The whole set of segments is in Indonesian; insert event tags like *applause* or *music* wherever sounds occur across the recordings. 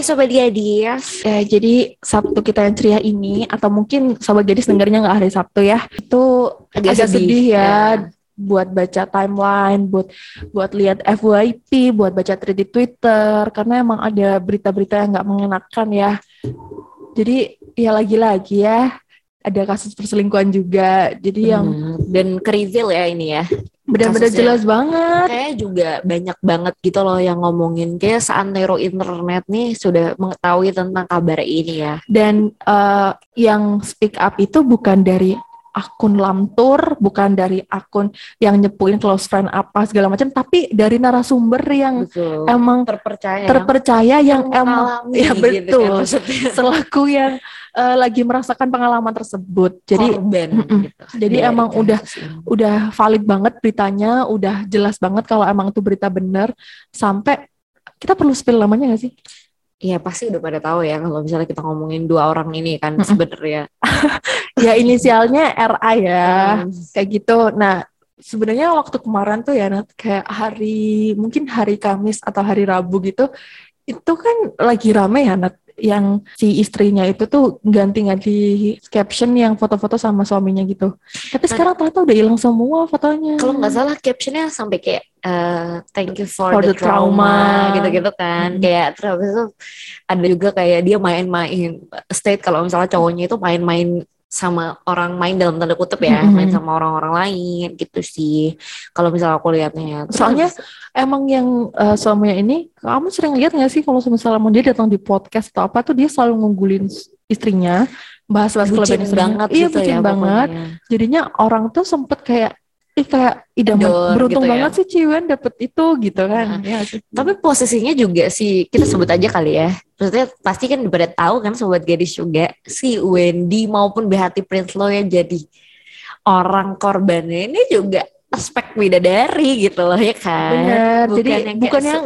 Hai Sobat Gadis. Ya, jadi Sabtu kita yang ceria ini, atau mungkin Sobat Gadis dengarnya nggak hari Sabtu ya, itu Agak agak, sedih, sedih, ya. ya. buat baca timeline, buat buat lihat FYP, buat baca thread di Twitter, karena emang ada berita-berita yang nggak mengenakan ya. Jadi ya lagi-lagi ya, ada kasus perselingkuhan juga. Jadi yang Hmm, dan ke reveal ya ini ya. Benar-benar jelas banget. Kayak juga banyak banget gitu loh yang ngomongin kayak seantero internet nih sudah mengetahui tentang kabar ini ya. Dan eh, yang speak up itu bukan dari akun lamtur, bukan dari akun yang nyepuin close friend apa segala macam, tapi dari narasumber yang Betul. emang terpercaya. terpercaya yang emang mengalami ya gitu betul kan maksudnya. selaku yang eh, lagi merasakan pengalaman tersebut. Jadi korban Mm-mm. gitu. jadi dari emang kasus udah ini. udah valid banget beritanya, udah jelas banget kalau emang itu berita benar sampai kita perlu spill namanya gak sih? Iya pasti udah pada tahu ya kalau misalnya kita ngomongin dua orang ini kan Mm-mm. sebenarnya. *laughs* Ya inisialnya RA ya. Hmm. kayak gitu. Nah, sebenarnya waktu kemarin tuh ya, Nat, kayak hari mungkin hari Kamis atau hari Rabu gitu, itu kan lagi rame ya, Nat, yang si istrinya itu tuh ganti-ganti caption yang foto-foto sama suaminya gitu. Tapi sekarang ternyata udah hilang semua fotonya. Kalau nggak salah captionnya sampai kayak eh, thank you for, For the, the trauma, gitu-gitu kan. Mm. Kayak terus itu ada juga kayak dia main-main state kalau misalnya cowoknya itu main-main sama orang main dalam tanda kutip ya, Mm-mm. main sama orang-orang lain gitu sih. Kalau misalnya aku lihatnya. Terus- Soalnya emang yang eh, suaminya ini, kamu sering lihat nggak sih kalau misalnya mau dia datang di podcast atau apa tuh dia selalu ngunggulin istrinya, bahas-bahas bucin kelebihan banget iya, gitu bucin ya banget. pokoknya. jadinya orang tuh sempet kayak ih kayak idaman Adore beruntung gitu ya. banget sih Ciwen dapet itu gitu kan Nah, ya, sih. Tapi posisinya juga sih kita sebut aja kali ya. Maksudnya pasti kan pada tahu kan sobat gadis juga si Wendy maupun BHT Prince lo yang jadi orang korbannya ini juga aspek bidadari gitu loh ya kan. bener jadi yang bukan yang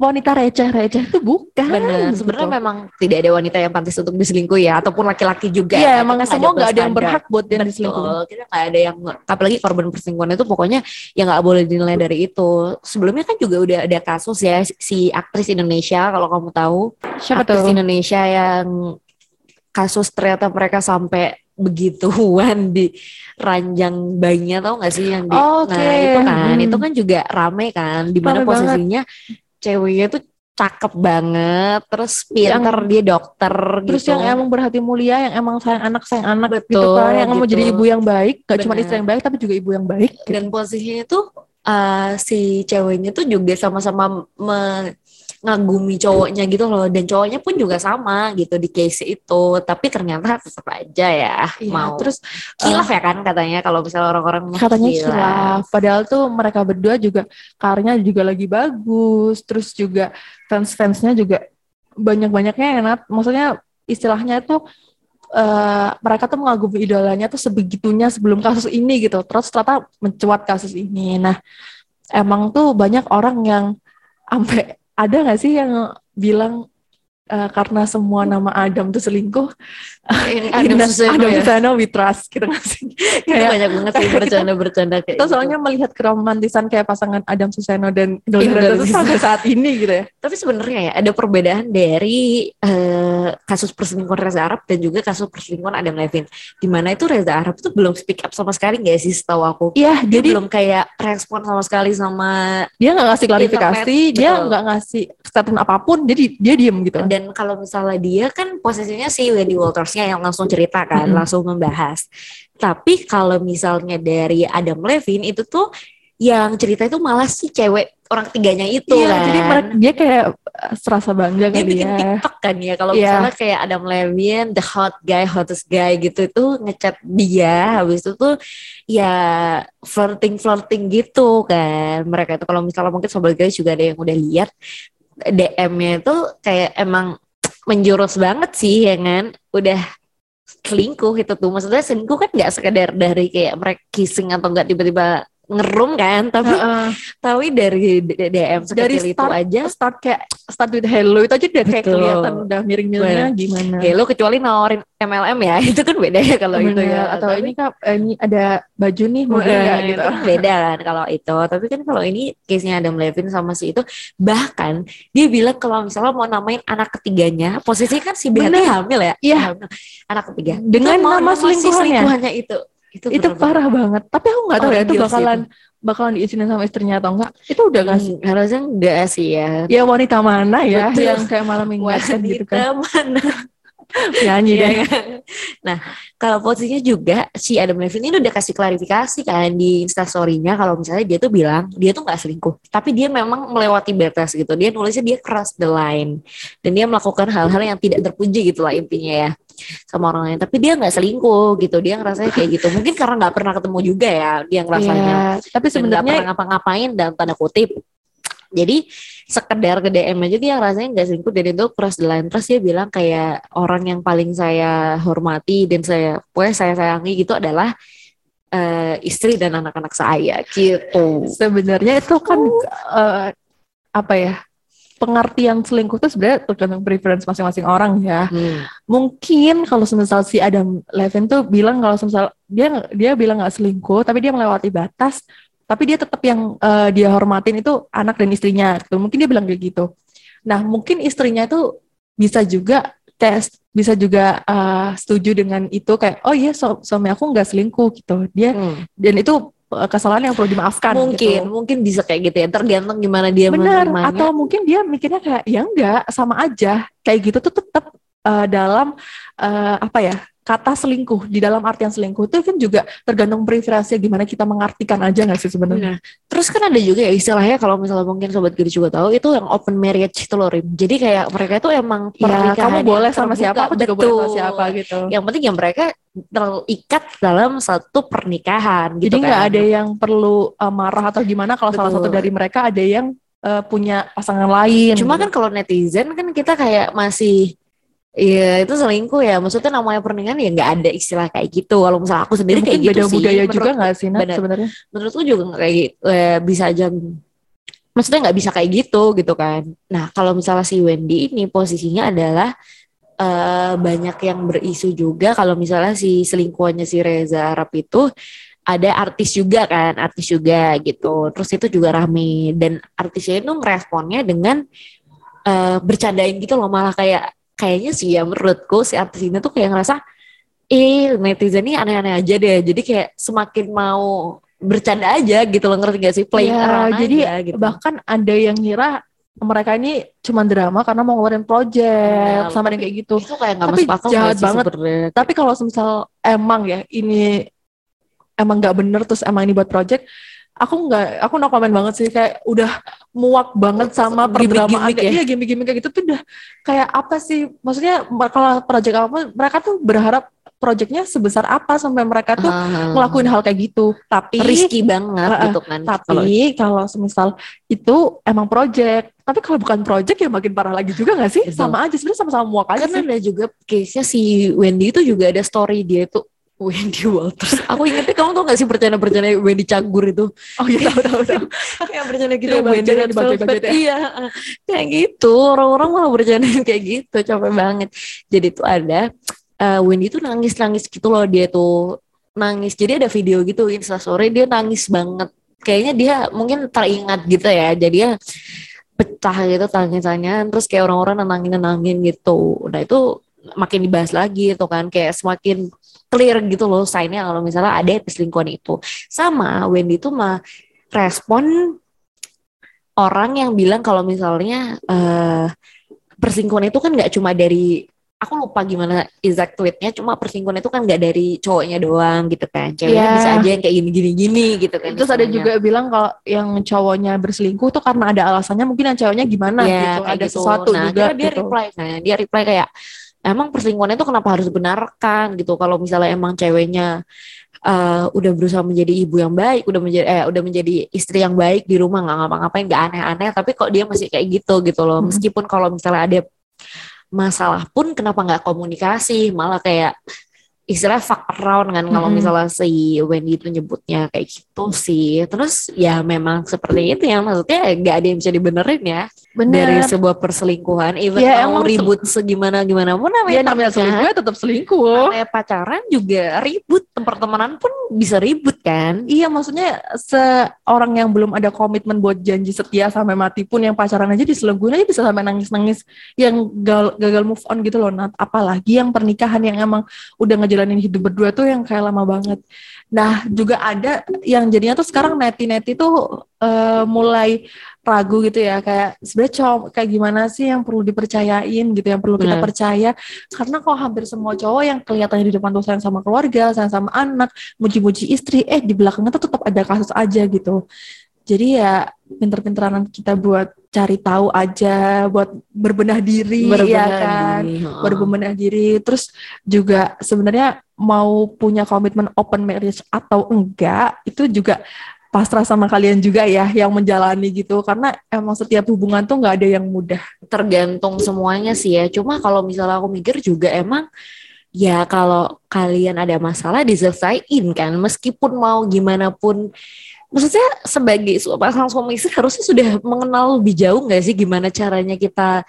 wanita receh-receh itu bukan gitu. Sebenarnya memang tidak ada wanita yang pantas untuk diselingkuhi ya ataupun laki-laki juga. iya Kita emang nggak semua nggak ada yang berhak buat dia Betul, kita nggak ada yang apalagi korban perselingkuhan itu pokoknya ya nggak boleh dinilai dari itu. Sebelumnya kan juga udah ada kasus ya si aktris Indonesia kalau kamu tahu siapa aktris tuh Indonesia yang kasus ternyata mereka sampai begituan di ranjang bayinya tau gak sih yang di Oh, oke. nah itu kan Hmm. itu kan juga rame kan Rame banget. posisinya ceweknya tuh cakep banget terus pinter dia dokter terus gitu yang emang berhati mulia yang emang sayang anak sayang anak gitu Betul, kan yang mau gitu. jadi ibu yang baik gak cuma istri yang baik tapi juga ibu yang baik gitu. dan posisinya tuh eh, si ceweknya tuh juga sama-sama mengagumi cowoknya gitu loh. Dan cowoknya pun juga sama gitu di case itu. Tapi ternyata tetap aja ya Iya, mau terus kilaf ya kan katanya kalau misalnya orang-orang katanya kilaf. padahal tuh mereka berdua juga karirnya juga lagi bagus. Terus juga fans-fansnya juga banyak-banyaknya enak. Maksudnya istilahnya tuh eh, mereka tuh mengagumi idolanya tuh sebegitunya sebelum kasus ini gitu terus ternyata mencuat kasus ini nah emang tuh banyak orang yang sampai ada nggak sih yang bilang eh, karena semua nama Adam tuh selingkuh Ini *laughs* Adam Suseno Adam ya. Suseno we trust gitu nggak sih *laughs* Itu kayak banyak banget sih bercanda-bercanda kayak kita gitu. soalnya melihat keromantisan kayak pasangan Adam Suseno dan tuh Daratista. sampai saat ini gitu ya. Tapi sebenarnya ya ada perbedaan dari kasus perselingkuhan Reza Arab dan juga kasus perselingkuhan Adam Levine. Di mana itu Reza Arab tuh belum speak up sama sekali nggak sih setahu aku. Iya, Dia jadi belum kayak respon sama sekali sama dia nggak ngasih klarifikasi, Internet, dia nggak ngasih statement apa pun, jadi dia diem gitu. dan kalau misalnya dia kan posisinya si Wendy Waltersnya yang langsung cerita kan, Mm-mm. langsung membahas. Tapi kalau misalnya dari Adam Levine itu tuh yang cerita itu malah si cewek orang tiganya itu Iya, kan. jadi mereka, dia kayak serasa bangga dia kali bikin ya. TikTok kan ya kalau Iya. misalnya kayak Adam Levine the hot guy hottest guy gitu itu ngechat dia habis itu tuh ya flirting flirting gitu kan mereka itu kalau misalnya mungkin sobat guys juga ada yang udah lihat DM-nya itu kayak emang menjurus banget sih ya kan udah selingkuh itu tuh maksudnya selingkuh kan nggak sekedar dari kayak mereka kissing atau nggak tiba-tiba ngerum kan tapi Heeh. tapi dari DM dari sekecil itu start aja start kayak start with hello itu aja udah kayak Betul. kelihatan udah miring-miringnya gimana. Hello kecuali nawarin MLM ya *laughs* itu kan beda ya kalau itu ya atau Tapi- ini kak ini ada baju nih enggak itu gitu. kan beda kan kalau itu tapi kan kalau ini case nya Adam Levine sama si itu bahkan dia bilang kalau misalnya mau namain anak ketiganya posisinya kan si Betty hamil ya Iya. Hamil. anak ketiga Dengan mau nama selingkuhannya itu itu, Itu parah banget. Tapi aku nggak tahu ya itu gila sih bakalan bakalan diizinin sama istrinya atau enggak. Itu udah nggak sih? Hmm, harusnya enggak sih ya Ya wanita mana ya Betul. yang kayak malah mengingatkan gitu kan. Wanita mana Nyanyi *laughs* Iya deh. kan? Nah, kalau posisinya juga si Adam Levine ini udah kasih klarifikasi kan di instastory-nya kalau misalnya dia tuh bilang dia tuh nggak selingkuh, tapi dia memang melewati batas gitu. Dia nulisnya dia cross the line dan dia melakukan hal-hal yang tidak terpuji gitu lah intinya ya sama orang lain. Tapi dia nggak selingkuh gitu, dia ngerasanya kayak gitu. Mungkin karena nggak pernah ketemu juga ya dia ngerasanya. Iya, tapi Dan nggak sebenarnya pernah ngapa-ngapain dalam tanda kutip. Jadi sekedar ke DM aja dia rasanya nggak selingkuh dan itu cross the line terus dia bilang kayak orang yang paling saya hormati dan saya pokoknya saya sayangi gitu adalah eh, istri dan anak-anak saya gitu. sebenarnya itu kan eh, apa ya? Pengertian selingkuh itu sebenarnya tergantung preference masing-masing orang ya. Hmm. Mungkin kalau semisal si Adam Levine tuh bilang kalau semisal dia dia bilang nggak selingkuh, tapi dia melewati batas, tapi dia tetap yang eh, dia hormatin itu anak dan istrinya. Gitu. Mungkin dia bilang kayak gitu. Nah, mungkin istrinya itu bisa juga tes, bisa juga eh, setuju dengan itu kayak oh iya su- suami aku nggak selingkuh gitu. Dia Hmm. dan itu eh, kesalahan yang perlu dimaafkan. Mungkin, gitu. mungkin bisa kayak gitu ya. Tergantung gimana dia Benar, atau mungkin dia mikirnya kayak ya enggak sama aja kayak gitu tuh tetap eh, dalam eh, apa ya kata selingkuh di dalam artian selingkuh itu kan juga tergantung preferensi gimana kita mengartikan aja nggak sih sebenarnya Nah, terus kan ada juga ya istilahnya kalau misalnya mungkin sobat gede juga tahu itu yang open marriage itu loh Rim. Jadi kayak mereka itu emang ya pernikahan kamu yang boleh sama terbuka. siapa aku juga boleh sama Betul. siapa gitu Yang penting ya mereka terikat dalam satu pernikahan gitu jadi nggak kan. ada yang perlu eh, marah atau gimana kalau salah Betul. satu dari mereka ada yang eh, punya pasangan lain Cuma gitu. kan kalau netizen kan kita kayak masih Iya itu selingkuh ya. Maksudnya namanya pernikahan ya nggak ada istilah kayak gitu. Kalau misalnya aku Ya, sendiri mungkin kayak gitu beda sih. budaya Menurut- juga nggak sih Nat, sebenarnya? Menurutku juga kayak gitu, eh, bisa aja maksudnya nggak bisa kayak gitu gitu kan. Nah kalau misalnya si Wendy ini posisinya adalah eh, banyak yang berisu juga. Kalau misalnya si selingkuhannya si Reza Arab itu ada artis juga kan artis juga gitu. Terus itu juga rame. Dan artisnya itu meresponnya dengan eh, bercandain gitu loh. Malah kayak kayaknya sih ya menurutku si artis ini tuh kayak ngerasa eh netizen ini aneh-aneh aja deh jadi kayak semakin mau bercanda aja gitu loh ngerti gak sih playing Ya, jadi aja gitu bahkan ada yang ngira mereka ini cuma drama karena mau ngeluarin project Benar, sama yang kayak gitu. itu kayak nggak Tapi masuk akal jahat banget. sebenarnya? Tapi kalau misal emang ya ini emang nggak bener terus emang ini buat project, aku nggak aku no comment banget sih kayak udah muak banget sama perdramaan kayak ya? iya gimmick-gimmick kayak gitu tuh udah kayak apa sih maksudnya kalau project apa mereka tuh berharap projectnya sebesar apa sampai mereka tuh Ah, ngelakuin hal kayak gitu tapi risky banget ah. gitu kan tapi Kalau- kalau semisal itu emang project, tapi kalau bukan project ya makin parah lagi juga gak sih? Betul. Sama aja sebenarnya sama-sama muak aja karena sih. ada juga case-nya si Wendy itu juga ada story dia itu Wendy Walters. *laughs* Aku ingetnya kamu tau gak sih bercanda-bercanda Wendy Cagur itu? Oh iya tahu tahu tahu. *laughs* Kayak bercanda gitu Kayak Wendy baca- Red dibaca- deh. Iya, *laughs* kayak gitu. Orang-orang malah bercanda kayak gitu, capek banget. Jadi tuh ada eh, Wendy tuh nangis-nangis gitu loh dia tuh nangis. Jadi ada video gitu Instastory dia nangis banget. Kayaknya dia mungkin teringat gitu ya. Jadi dia pecah gitu tangisannya terus kayak orang-orang nenangin-nenangin gitu. Nah itu makin dibahas lagi tuh kan kayak semakin clear gitu loh signnya kalau misalnya ada perselingkuhan itu. Sama Wendy tuh mah respon orang yang bilang kalau misalnya eh perselingkuhan itu kan nggak cuma dari aku lupa gimana exact tweetnya cuma perselingkuhan itu kan nggak dari cowoknya doang gitu kan ceweknya Iya. bisa aja yang kayak gini gini gini gitu kan Terus ada juga bilang kalau yang cowoknya berselingkuh tuh karena ada alasannya mungkin yang ceweknya gimana Ya, gitu. Ada gitu. sesuatu nah, juga dia gitu. reply nah dia reply kayak emang perselingkuhan itu kenapa harus dibenarkan gitu? Kalau misalnya emang ceweknya eh, udah berusaha menjadi ibu yang baik udah menjadi eh udah menjadi istri yang baik di rumah nggak ngapa-ngapain nggak aneh-aneh tapi kok dia masih kayak gitu gitu loh. Hmm. meskipun kalau misalnya ada masalah pun kenapa nggak komunikasi? Malah kayak istilah fuck around kan kalau Mm-mm. misalnya si Wendy itu nyebutnya kayak gitu sih. Terus ya memang seperti itu ya maksudnya gak ada yang bisa dibenerin ya dari Bener. sebuah perselingkuhan. Even Ya, mau ribut segimana gimana pun namanya Ya namanya selingkuh tetap selingkuh. namanya pacaran juga ribut, pertemanan pun bisa ribut kan. Iya maksudnya seorang yang belum ada komitmen buat janji setia sampai mati pun yang pacaran aja diselingkuhin aja bisa sampai nangis-nangis yang gal- gagal move on gitu loh Nat. Apalagi yang pernikahan yang emang udah ngejalanin hidup berdua tuh yang kayak lama banget. Nah juga ada yang jadinya tuh sekarang neti-neti tuh eh, mulai ragu gitu ya kayak sebenarnya cowok kayak gimana sih yang perlu dipercayain gitu yang perlu kita percaya? Karena kok hampir semua cowok yang kelihatannya di depan tuh sayang sama keluarga sayang sama anak muji-muji istri eh di belakangnya tuh tetap ada kasus aja gitu jadi ya pinter-pinteran kita buat cari tahu aja buat berbenah diri ya kan? diri, heeh. berbenah diri. Terus juga sebenarnya mau punya komitmen open marriage atau enggak itu juga pasrah sama kalian juga ya yang menjalani gitu. Karena emang setiap hubungan tuh nggak ada yang mudah. Tergantung semuanya sih ya. Cuma kalau misalnya aku mikir juga emang ya kalau kalian ada masalah diselesaikan kan. Meskipun mau gimana pun maksudnya sebagai pasangan suami istri harusnya sudah mengenal lebih jauh nggak sih gimana caranya kita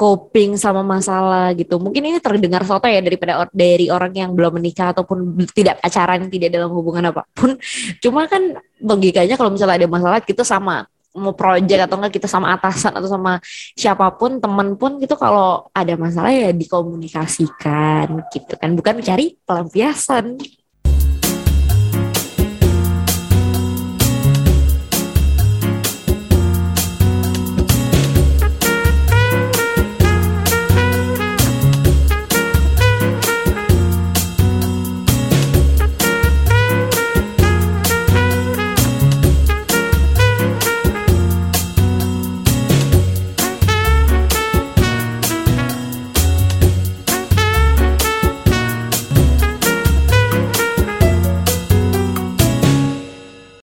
coping sama masalah gitu. Mungkin ini terdengar soto ya daripada or- dari orang yang belum menikah ataupun tidak pacaran, tidak dalam hubungan apa pun. *laughs* Cuma kan logikanya kalau misalnya ada masalah kita sama mau project atau enggak kita sama atasan atau sama siapa pun temen pun gitu kalau ada masalah ya dikomunikasikan gitu kan bukan cari pelampiasan